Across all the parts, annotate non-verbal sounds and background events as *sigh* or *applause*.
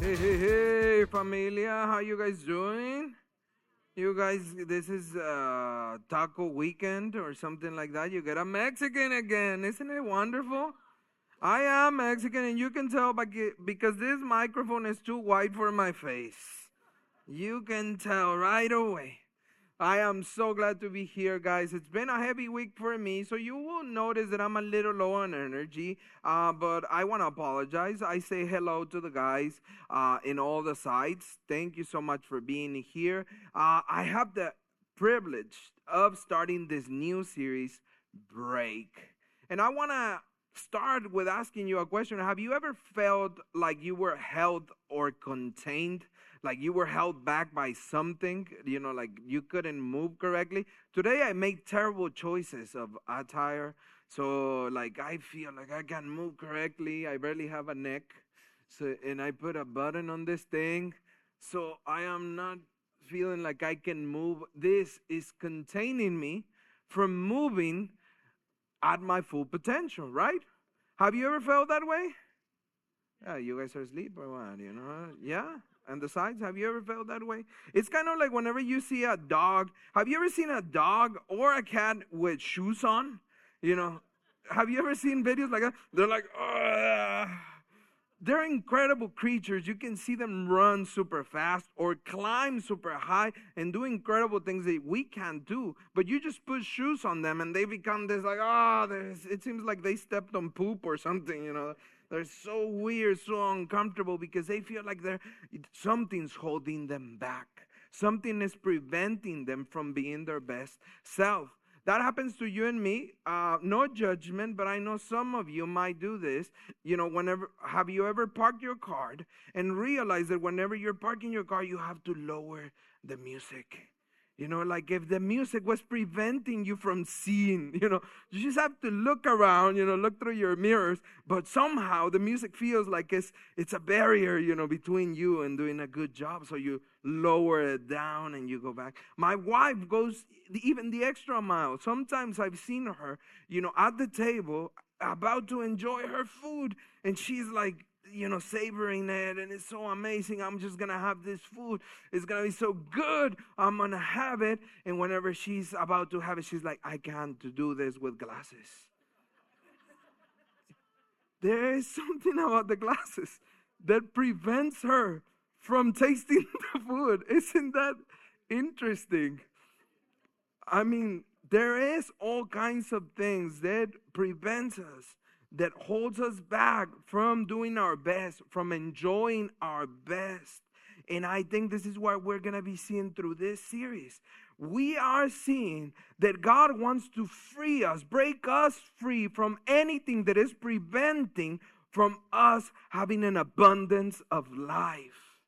Hey, hey, hey, familia, how you guys doing? You guys, this is uh, taco weekend or something like that. You get a Mexican again. Isn't it wonderful? I am Mexican, and you can tell by because this microphone is too wide for my face. You can tell right away. I am so glad to be here, guys. It's been a heavy week for me, so you will notice that I'm a little low on energy. Uh, but I want to apologize. I say hello to the guys uh, in all the sites. Thank you so much for being here. Uh, I have the privilege of starting this new series, Break. And I want to start with asking you a question. Have you ever felt like you were held or contained? Like you were held back by something, you know, like you couldn't move correctly. Today I make terrible choices of attire. So like I feel like I can move correctly. I barely have a neck. So and I put a button on this thing. So I am not feeling like I can move. This is containing me from moving at my full potential, right? Have you ever felt that way? Yeah, you guys are asleep or what? You know? Yeah? And the sides, have you ever felt that way? It's kind of like whenever you see a dog. Have you ever seen a dog or a cat with shoes on? You know, have you ever seen videos like that? They're like, Ugh. they're incredible creatures. You can see them run super fast or climb super high and do incredible things that we can't do. But you just put shoes on them and they become this like, ah, oh, it seems like they stepped on poop or something, you know. They're so weird, so uncomfortable because they feel like they're something's holding them back. Something is preventing them from being their best self. That happens to you and me. Uh, no judgment, but I know some of you might do this. You know, whenever have you ever parked your car and realized that whenever you're parking your car, you have to lower the music? You know, like if the music was preventing you from seeing, you know, you just have to look around, you know, look through your mirrors, but somehow the music feels like it's it's a barrier, you know, between you and doing a good job. So you lower it down and you go back. My wife goes even the extra mile. Sometimes I've seen her, you know, at the table about to enjoy her food and she's like you know, savoring it, and it's so amazing. I'm just gonna have this food. It's gonna be so good. I'm gonna have it. And whenever she's about to have it, she's like, I can't do this with glasses. there is something about the glasses that prevents her from tasting *laughs* the food. Isn't that interesting? I mean, there is all kinds of things that prevents us that holds us back from doing our best, from enjoying our best. And I think this is what we're going to be seeing through this series. We are seeing that God wants to free us, break us free from anything that is preventing from us having an abundance of life.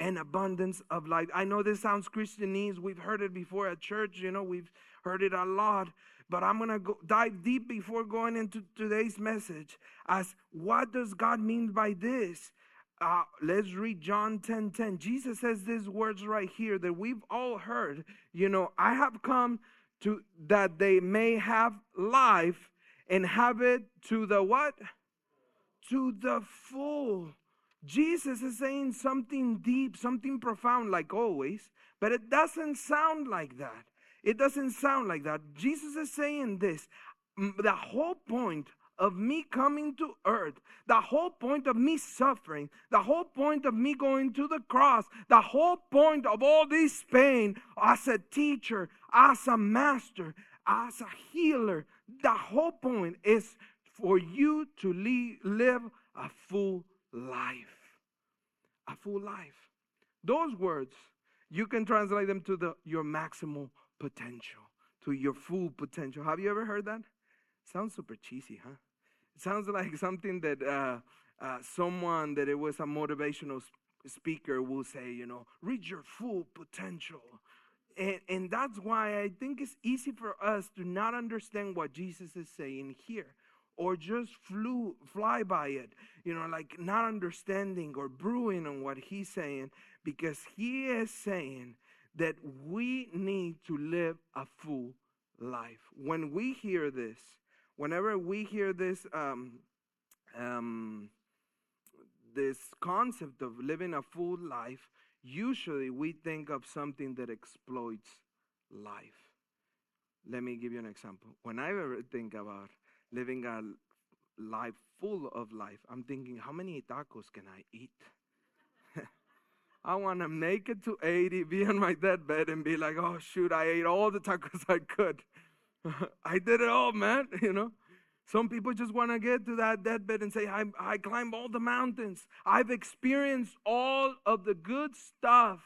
An abundance of life. I know this sounds Christianese. We've heard it before at church, you know, we've heard it a lot. But I'm going to dive deep before going into today's message as what does God mean by this? Uh, let's read John 10 10. Jesus says these words right here that we've all heard. You know, I have come to that they may have life and have it to the what? To the full. Jesus is saying something deep, something profound, like always, but it doesn't sound like that. It doesn't sound like that. Jesus is saying this. The whole point of me coming to earth, the whole point of me suffering, the whole point of me going to the cross, the whole point of all this pain as a teacher, as a master, as a healer, the whole point is for you to live a full life. A full life. Those words, you can translate them to the your maximal potential, to your full potential. Have you ever heard that? Sounds super cheesy, huh? It sounds like *laughs* something that uh, uh, someone that it was a motivational speaker will say, you know, reach your full potential. And, and that's why I think it's easy for us to not understand what Jesus is saying here or just flew, fly by it, you know, like not understanding or brewing on what he's saying because he is saying that we need to live a full life. When we hear this, whenever we hear this, um, um, this concept of living a full life, usually we think of something that exploits life. Let me give you an example. When I ever think about living a life full of life, I'm thinking, how many tacos can I eat? I want to make it to 80, be on my deathbed, and be like, oh, shoot, I ate all the tacos I could. *laughs* I did it all, man, *laughs* you know? Some people just want to get to that deathbed and say, I, I climbed all the mountains. I've experienced all of the good stuff.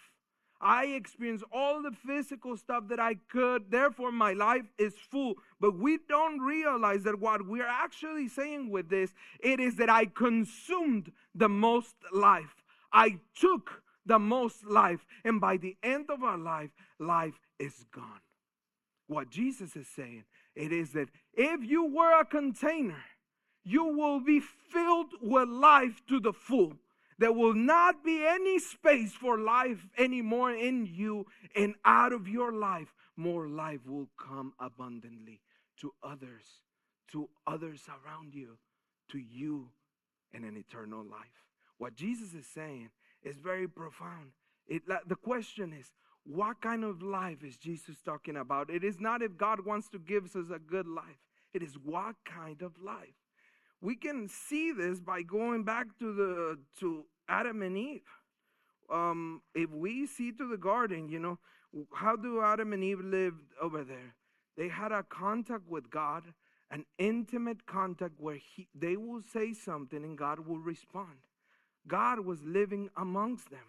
I experienced all the physical stuff that I could. Therefore, my life is full. But we don't realize that what we're actually saying with this, it is that I consumed the most life. I took the most life. And by the end of our life, life is gone. What Jesus is saying, it is that if you were a container, you will be filled with life to the full. There will not be any space for life anymore in you, and out of your life, more life will come abundantly to others, to others around you, to you, and an eternal life. What Jesus is saying is very profound. It, the question is, what kind of life is Jesus talking about? It is not if God wants to give us a good life, it is what kind of life. We can see this by going back to the to Adam and Eve. Um, if we see to the garden, you know, how do Adam and Eve live over there? They had a contact with God, an intimate contact where he, they will say something and God will respond. God was living amongst them.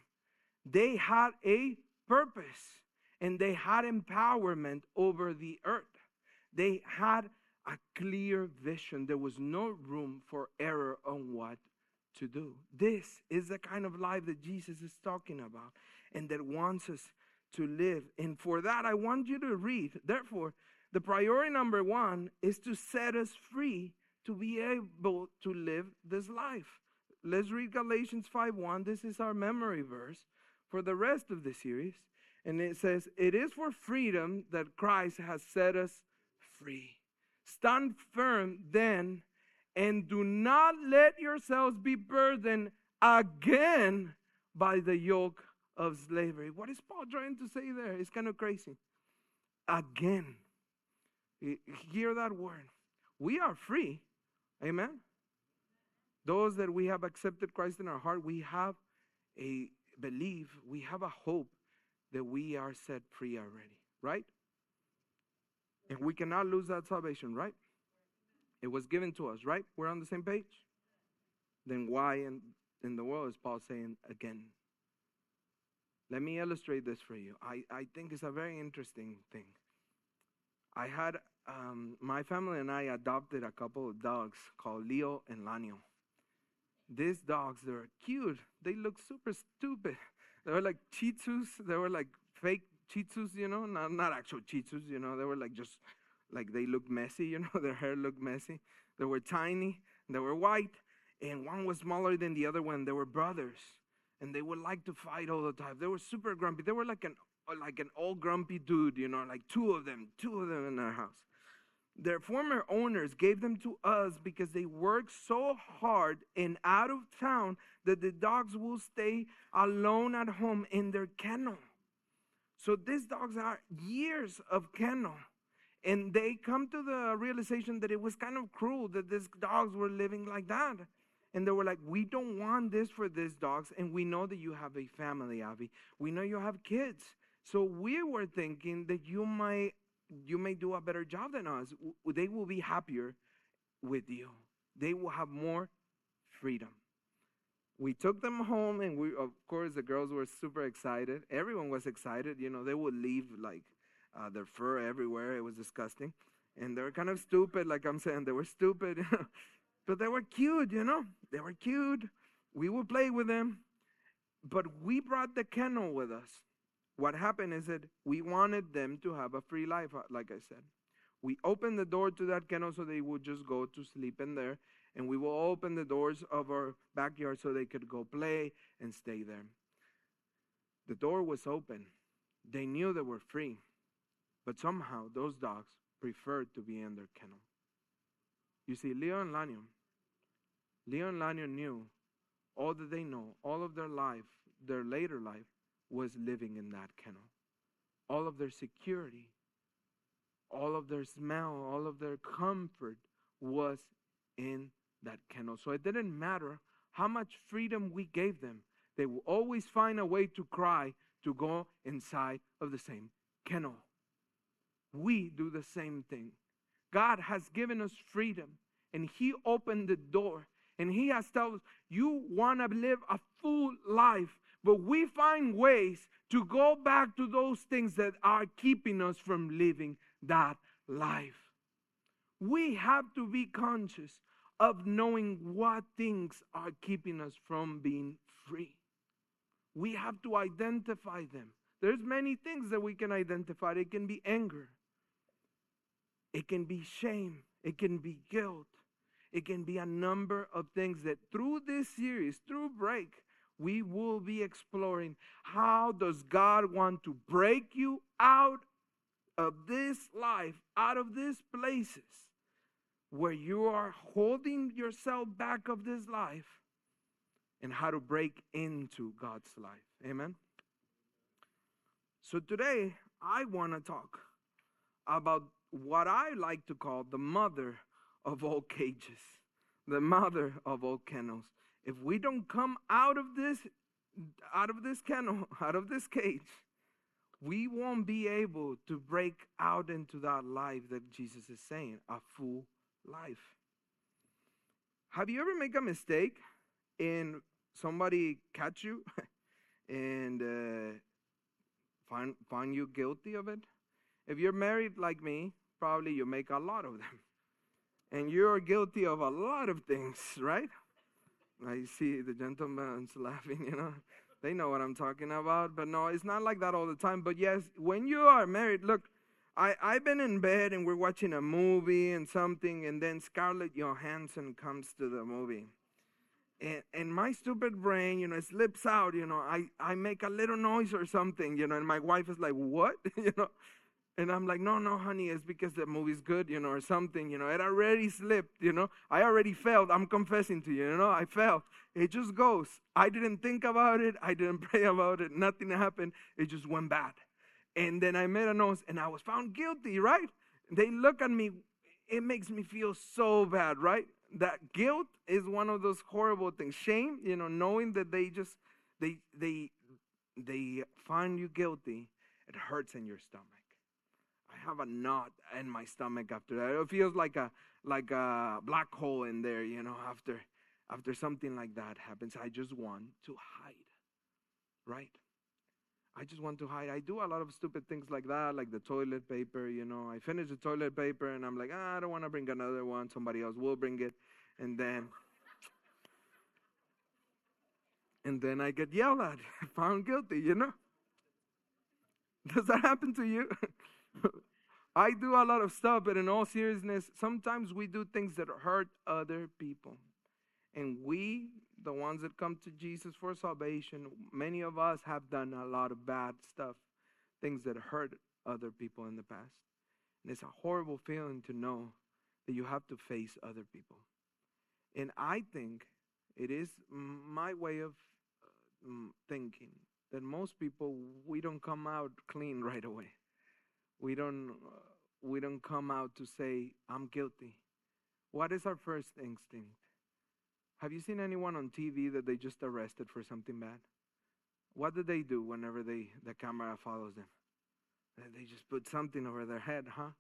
They had a purpose and they had empowerment over the earth. They had a clear vision. There was no room for error on what to do. This is the kind of life that Jesus is talking about and that wants us to live. And for that, I want you to read. Therefore, the priority number one is to set us free to be able to live this life. Let's read Galatians 5:1. This is our memory verse for the rest of the series. And it says, It is for freedom that Christ has set us free. Stand firm then, and do not let yourselves be burdened again by the yoke of slavery. What is Paul trying to say there? It's kind of crazy. Again. Hear that word. We are free. Amen. Those that we have accepted Christ in our heart, we have a belief, we have a hope that we are set free already, right? And we cannot lose that salvation, right? It was given to us, right? We're on the same page? Then why in, in the world is Paul saying again? Let me illustrate this for you. I, I think it's a very interesting thing. I had um, my family and I adopted a couple of dogs called Leo and Lanio. These dogs, they were cute. They look super stupid. They were like Shih They were like fake Shih you know, not, not actual Shih you know. They were like just, like they looked messy, you know. *laughs* Their hair looked messy. They were tiny. They were white. And one was smaller than the other one. They were brothers. And they would like to fight all the time. They were super grumpy. They were like an, like an old grumpy dude, you know, like two of them, two of them in our house. Their former owners gave them to us because they worked so hard and out of town that the dogs will stay alone at home in their kennel. So these dogs are years of kennel. And they come to the realization that it was kind of cruel that these dogs were living like that. And they were like, We don't want this for these dogs. And we know that you have a family, Avi. We know you have kids. So we were thinking that you might you may do a better job than us. They will be happier with you. They will have more freedom. We took them home, and we, of course, the girls were super excited. Everyone was excited. You know, they would leave like uh, their fur everywhere. It was disgusting, and they were kind of stupid. Like I'm saying, they were stupid, *laughs* but they were cute. You know, they were cute. We would play with them, but we brought the kennel with us what happened is that we wanted them to have a free life, uh, like I said. We opened the door to that kennel so they would just go to sleep in there, and we will open the doors of our backyard so they could go play and stay there. The door was open. They knew they were free, but somehow those dogs preferred to be in their kennel. You see, Leo and Lanyo, Leo and Lanyo knew all that they know, all of their life, their later life, was living in that kennel. All of their security, all of their smell, all of their comfort was in that kennel. So it didn't matter how much freedom we gave them, they will always find a way to cry to go inside of the same kennel. We do the same thing. God has given us freedom and He opened the door and He has told us, You want to live a full life, but we find ways to go back to those things that are keeping us from living that life. We have to be conscious of knowing what things are keeping us from being free. We have to identify them. There's many things that we can identify. It can be anger. It can be shame. It can be guilt. It can be a number of things that through this series, through break, we will be exploring how does God want to break you out of this life, out of these places where you are holding yourself back of this life and how to break into God's life. Amen. So today I want to talk about what I like to call the mother of all cages, the mother of all kennels. If we don't come out of this out of this kennel, *laughs* out of this cage, we won't be able to break out into that life that Jesus is saying, a full life. Have you ever made a mistake and somebody catch you *laughs* and uh, find find you guilty of it? If you're married like me, probably you make a lot of them. And you're guilty of a lot of things, *laughs* right? I see the gentleman's *laughs* laughing, you know. They know what I'm talking about. But no, it's not like that all the time. But yes, when you are married, look, I, I've been in bed and we're watching a movie and something, and then Scarlett Johansson comes to the movie. And, and my stupid brain, you know, slips out, you know, I, I make a little noise or something, you know, and my wife is like, what? *laughs* you know, and I'm like, no, no, honey, it's because the movie's good, you know, or something, you know. It already slipped, you know. I already failed. I'm confessing to you, you know. I failed. It just goes. I didn't think about it. I didn't *laughs* pray about it. Nothing happened. It just went bad. And then I made a noise and I was found guilty, right? They look at me. It makes me feel so bad, right? That guilt is one of those horrible things. Shame, you know, knowing that they just, they, they, they find you guilty, it hurts in your stomach have a knot in my stomach after that. It feels like a like a black hole in there, you know, after after something like that happens. I just want to hide. Right? I just want to hide. I do a lot of stupid things like that, like the toilet paper, you know. I finish the toilet paper and I'm like, ah, I don't want to bring another one. Somebody else will bring it. And then and then I get yelled at, *laughs* found guilty, you know. Does that happen to you? *laughs* I do a lot of stuff, but in all seriousness, sometimes we do things that hurt other people. And we, the ones that come to Jesus for salvation, many of us have done a lot of bad stuff, things that hurt other people in the past. And it's a horrible feeling to know that you have to face other people. And I think it is my way of uh, thinking that most people, we don't come out clean *laughs* right away we don't we don't come out to say i'm guilty. What is our first instinct? Have you seen anyone on tv that they just arrested for something bad? What do they do whenever they the camera follows them? They just put something over their head huh?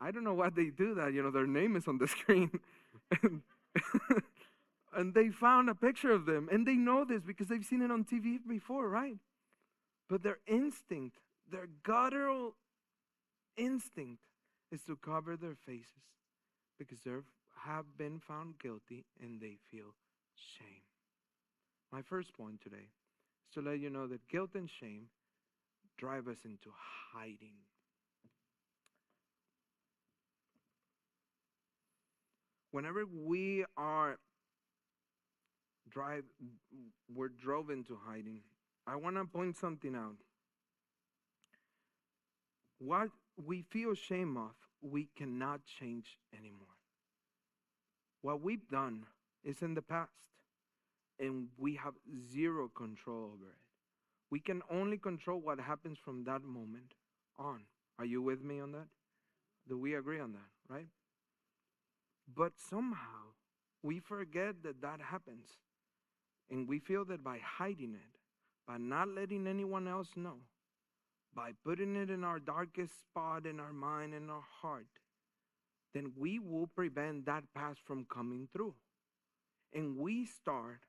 I don't know why they do that you know their name is on the *laughs* screen. *laughs* And they found a picture of them and they know this because they've seen it on tv before right? But their instinct their guttural instinct is to cover their faces because they have been found guilty and they feel shame. My first point today is to let you know that guilt and shame drive us into hiding. Whenever we are drive we're drove into hiding, I want to point something out. What we feel shame of, we cannot change anymore. What we've done is in the past. and we have zero control over it. We can only control what happens from that moment on. Are you with me on that? Do we agree on that, right? But somehow we forget that that happens. And we feel that by hiding it, by not letting anyone else know, by putting it in our darkest spot in our mind and our heart, then we will prevent that past from coming through. And we start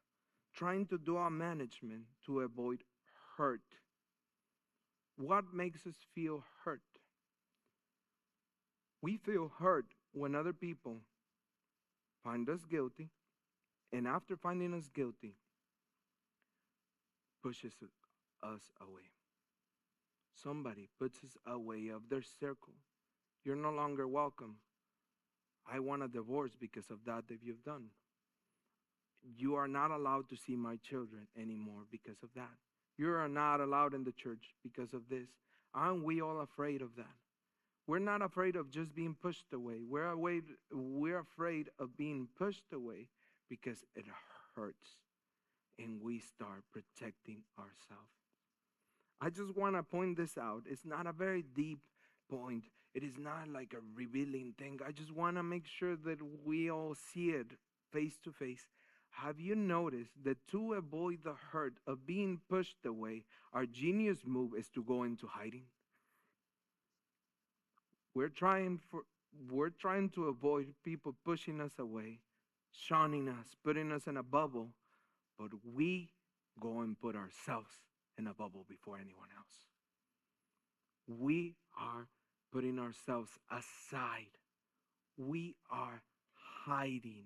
trying to do our management to avoid hurt. What makes us feel hurt? We feel hurt when other people find us guilty, and after finding us guilty, pushes us away. Somebody puts us away of their circle. You're no longer welcome. I want a divorce because of that that you've done. You are not allowed to see my children anymore because of that. You are not allowed in the church because of this. Aren't we all afraid of that? We're not afraid of just being pushed away. We're, away, we're afraid of being pushed away because it hurts and we start protecting ourselves. I just want to point this out. It's not a very deep point, it is not like a revealing thing. I just want to make sure that we all see it face to face. Have you noticed that to avoid the hurt of being pushed away, our genius move is to go into hiding? We're trying for we're trying to avoid people pushing us away, shunning us, putting us in a bubble, but we go and put ourselves in a bubble before anyone else. We are putting ourselves aside. We are hiding.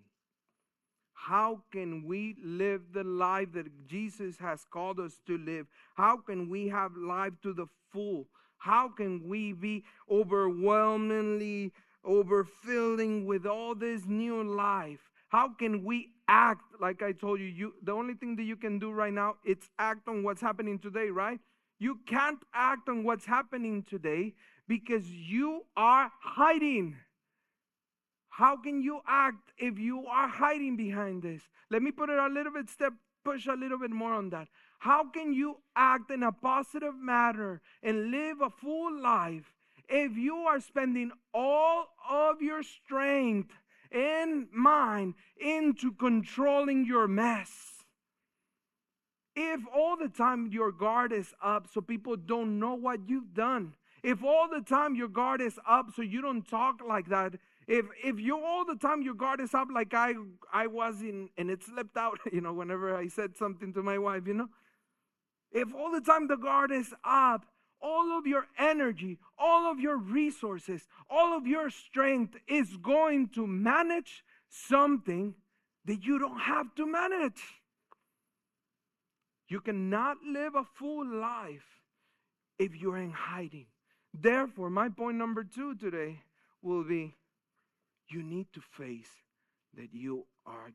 How can we live the life that Jesus has called us to live? How can we have life to the full? How can we be overwhelmingly overfilling with all this new life? How can we act like I told you? You the only thing that you can do right now it's act on what's happening today, right? You can't act on what's happening today because you are hiding. How can you act if you are hiding behind this? Let me put it a little bit step push a little bit more on that. How can you act in a positive manner and live a full life if you are spending all of your strength and mind into controlling your mess. If all the time your guard is up so people don't know what you've done, if all the time your guard is up so you don't talk like that, if if you all the time your guard is up like I I was in and it slipped out, *laughs* you know, whenever I said something to my wife, you know. If all the time the guard is up all of your energy, all of your resources, all of your strength is going to manage something that you don't have to manage. You cannot live a full life if you're in hiding. Therefore, my point number two today will be you need to face that you are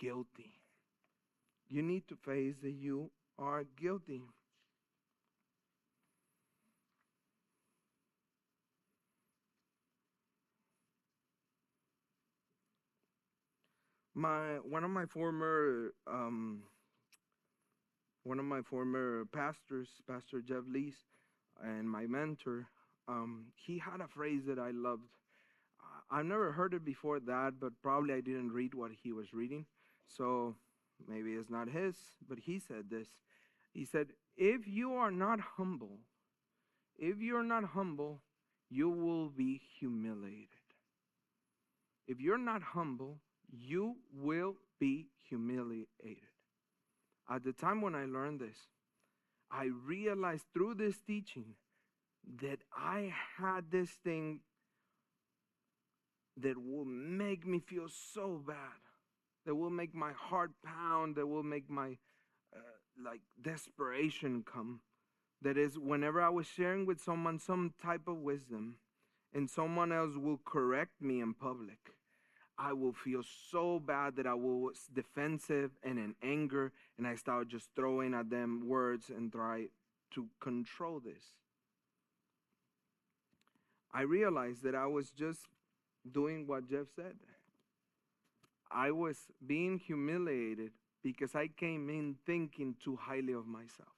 guilty. You need to face that you are guilty. My one of my former um, one of my former pastors, Pastor Jeff Lees, and my mentor, um, he had a phrase that I loved. I've never heard it before that, but probably I didn't read what he was reading, so maybe it's not his. But he said this. He said, "If you are not humble, if you're not humble, you will be humiliated. If you're not humble, you will be humiliated. At the time when I learned this, I realized through this teaching that I had this thing that will make me feel so bad, that will make my heart pound, that will make my uh, like desperation come. That is, whenever I was sharing with someone some type of wisdom, and someone else will correct me in public, I will feel so bad that I was defensive and in anger, and I start just throwing at them words and try to control this. I realized that I was just doing what Jeff said. I was being humiliated because I came in thinking too highly of myself.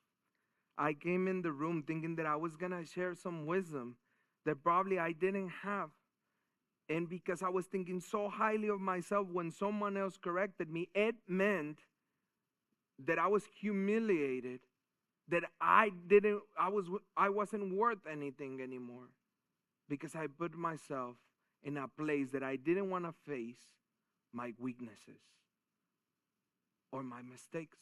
I came in the room thinking that I was going to share some wisdom that probably I didn't have. And because I was thinking so highly of myself when someone else corrected me, it meant that I was humiliated, that I didn't I was I wasn't worth anything anymore because I put myself in a place that I didn't want to face my weaknesses or my mistakes.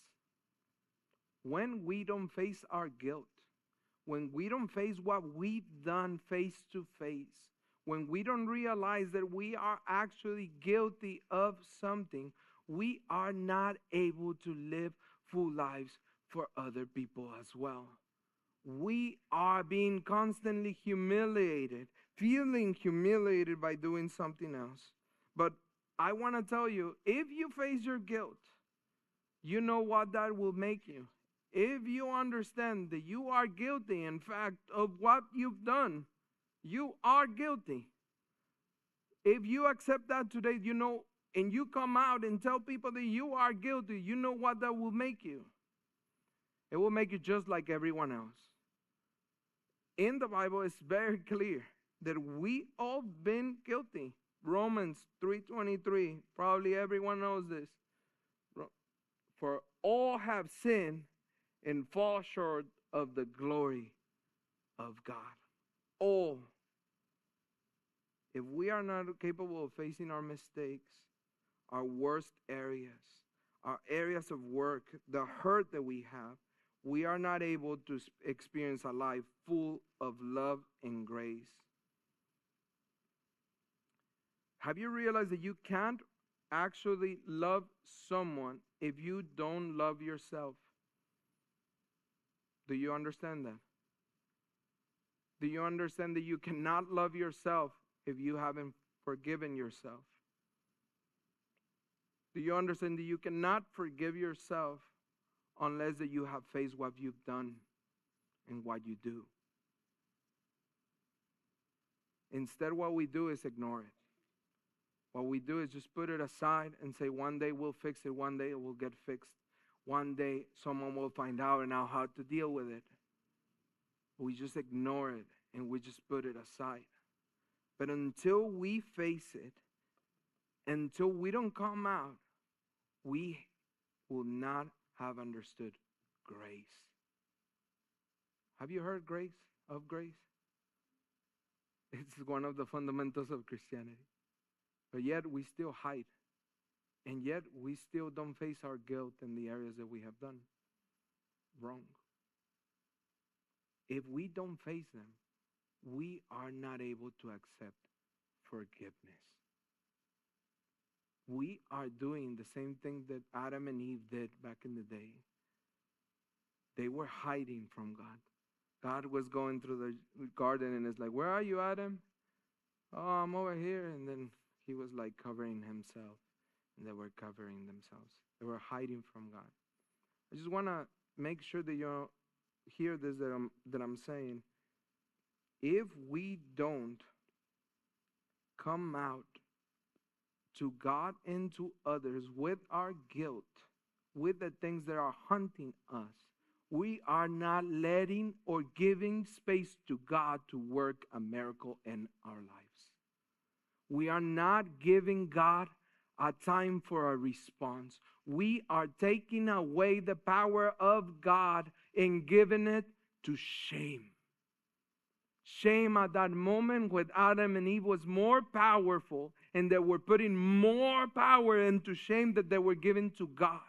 When we don't face our guilt, when we don't face what we've done face to face, when we don't realize that we are actually guilty of something, we are not able to live full lives for other people as well. We are being constantly humiliated, feeling humiliated by doing something else. But I want to tell you if you face your guilt, you know what that will make you. If you understand that you are guilty, in fact, of what you've done, you are guilty. If you accept that today, you know, and you come out and tell people that you are guilty, you know what that will make you. It will make you just like everyone else. In the Bible, it's very clear that we all been guilty. Romans 3:23, probably everyone knows this. For all have sinned and fall short of the glory of God. All. If we are not capable of facing our mistakes, our worst areas, our areas of work, the hurt that we have, we are not able to experience a life full of love and grace. Have you realized that you can't actually love someone if you don't love yourself? Do you understand that? Do you understand that you cannot love yourself if you haven't forgiven yourself? Do you understand that you cannot forgive yourself unless that you have faced what you've done and what you do? Instead, what we do is ignore it. What we do is just put it aside and say, one day we'll fix it, one day it will get fixed. One day someone will find out and know how to deal with it. We just ignore it and we just put it aside. But until we face it, until we don't come out, we will not have understood grace. Have you heard grace of grace? *laughs* It's one of the fundamentals of Christianity. But yet we still hide. And yet we still don't face our guilt in the areas that we have done wrong. If we don't face them, we are not able to accept forgiveness. We are doing the same thing that Adam and Eve did back in the day. They were hiding from God. God was going through the garden and it's like, Where are you, Adam? Oh, I'm over here. And then he was like covering himself, and they were covering themselves. They were hiding from God. I just want to make sure that you hear this that I'm, that I'm saying. If we don't come out to God and to others with our guilt, with the things that are hunting us, we are not letting or giving space to God to work a miracle in our lives. We are not giving God a time for a response. We are taking away the power of God and giving it to shame. Shame at that moment with Adam and Eve was more powerful, and they were putting more power into shame that they were giving to God.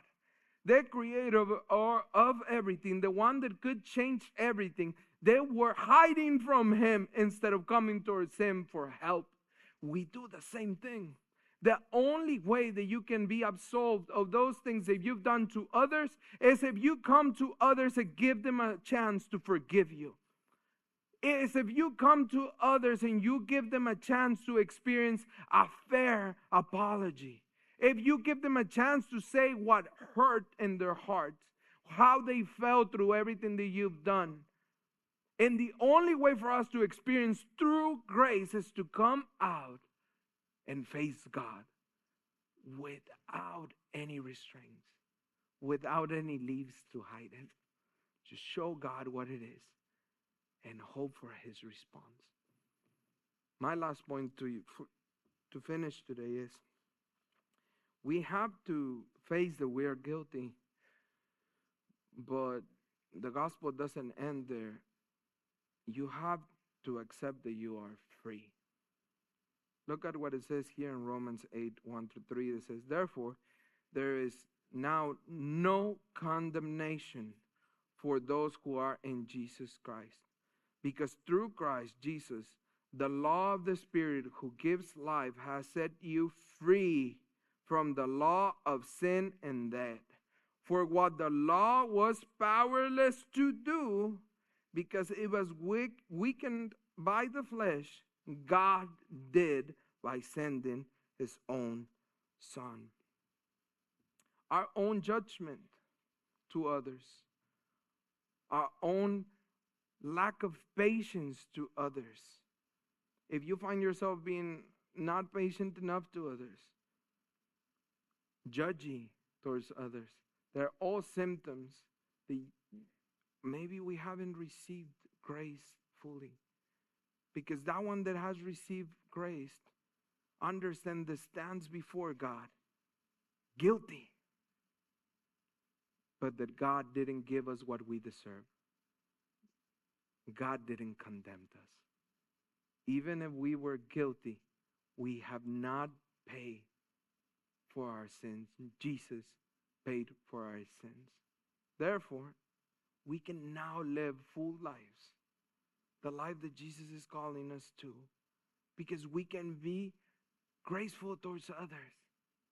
The creator of, of everything, the one that could change everything, they were hiding from him instead of coming towards him for help we do the same thing. The only way that you can be absolved of those things that you've done to others is if you come to others and give them a chance to forgive you. Is if you come to others and you give them a chance to experience a fair apology. If you give them a chance to say what hurt in their hearts, how they felt through everything that you've done. And the only way for us to experience true grace is to come out and face God without any restraints, without any leaves to hide it. Just show God what it is and hope for his response. My last point to you, for, to finish today is we have to face that we are guilty, but the gospel doesn't end there. You have to accept that you are free. Look at what it says here in Romans 8 1 through 3. It says, Therefore, there is now no condemnation for those who are in Jesus Christ. Because through Christ Jesus, the law of the Spirit who gives life has set you free from the law of sin and death. For what the law was powerless to do, because it was weak, weakened by the flesh, God did by sending his own Son. Our own judgment to others, our own lack of patience to others. If you find yourself being not patient enough to others, judgy towards others, they're all symptoms that maybe we haven't received grace fully. Because that one that has received grace understands that stands before God guilty. But that God didn't give us what we deserve. God didn't condemn us. Even if we were guilty, we have not paid for our sins. Jesus paid for our sins. Therefore, we can now live full lives, the life that Jesus is calling us to, because we can be graceful towards others.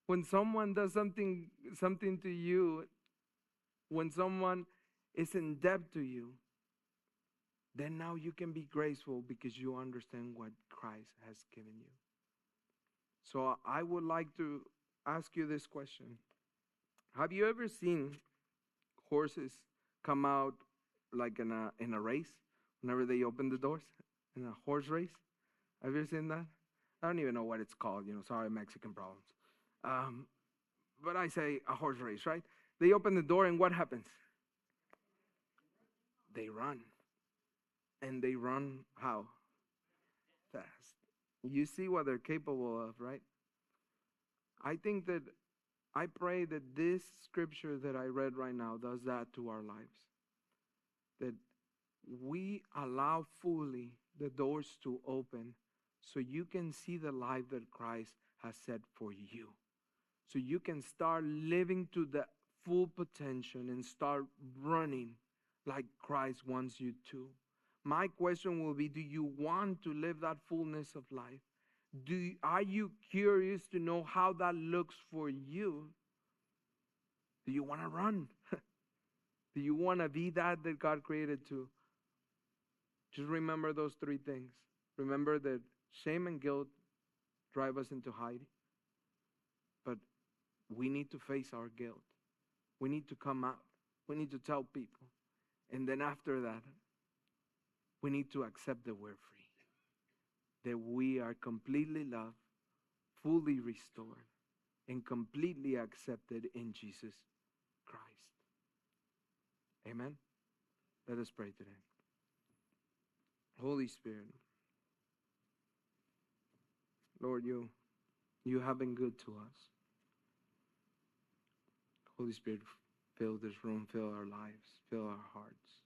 When someone does something something to you, when someone is in debt to you, then now you can be graceful because you understand what Christ has given you. So I would like to ask you this question. Have you ever seen horses come out like in a in a race whenever they open the doors in a horse race? Have you seen that? I don't even know what it's called. You know, sorry, Mexican problems. Um, but I say a horse race, right? They open the door, and what happens? They run, and they run how? Fast. You see what they're capable of, right? I think that I pray that this scripture that I read right now does that to our lives. That we allow fully the doors to open so you can see the life that Christ has set for you. So you can start living to the full potential and start running like Christ wants you to. My question will be Do you want to live that fullness of life? Do, are you curious to know how that looks for you? Do you want to run? *laughs* Do you want to be that that God created to? Just remember those three things. Remember that shame and guilt drive us into hiding. But we need to face our guilt. We need to come out. We need to tell people. And then after that, we need to accept that we're free that we are completely loved, fully restored, and completely accepted in Jesus Christ. Amen. Let us pray today. Holy Spirit, Lord, you you have been good to us. Holy Spirit, fill this room, fill our lives, fill our hearts.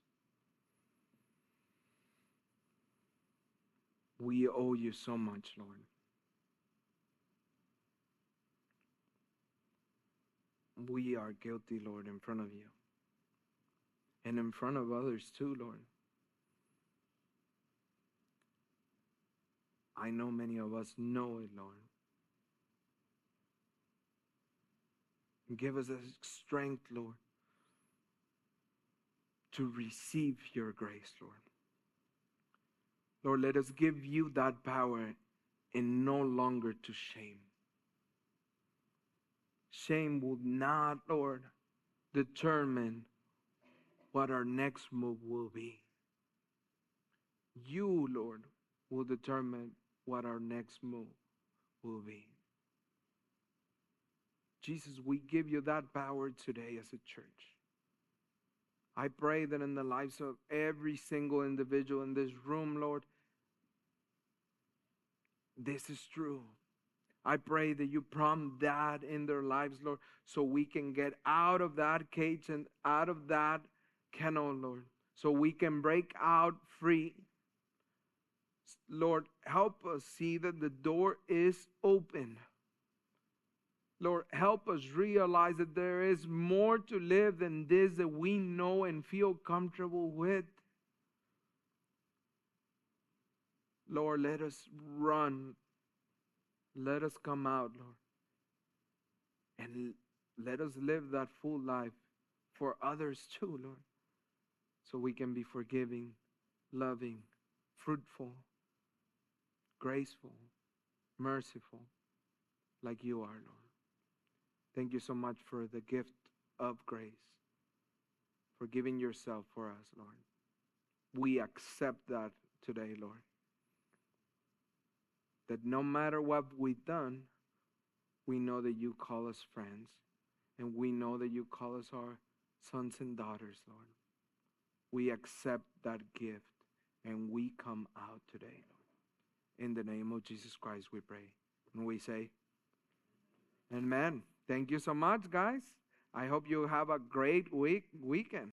We owe you so much, Lord. We are guilty, Lord, in front of you. And in front of others too, Lord. I know many of us know it, Lord. Give us a strength, Lord, to receive your grace, Lord. Lord, let us give you that power and no longer to shame. Shame will not, Lord, determine what our next move will be. You, Lord, will determine what our next move will be. Jesus, we give you that power today as a church. I pray that in the lives of every single individual in this room, Lord, this is true. I pray that you prompt that in their lives, Lord, so we can get out of that cage and out of that kennel, Lord, so we can break out free. Lord, help us see that the door is open. Lord, help us realize that there is more to live than this that we know and feel comfortable with. Lord, let us run. Let us come out, Lord. And let us live that full life for others too, Lord. So we can be forgiving, loving, fruitful, graceful, merciful, like you are, Lord. Thank you so much for the gift of grace, for giving yourself for us, Lord. We accept that today, Lord. That no matter what we've done, we know that you call us friends, and we know that you call us our sons and daughters, Lord. We accept that gift, and we come out today, In the name of Jesus Christ, we pray. And we say, Amen. Thank you so much, guys. I hope you have a great week weekend.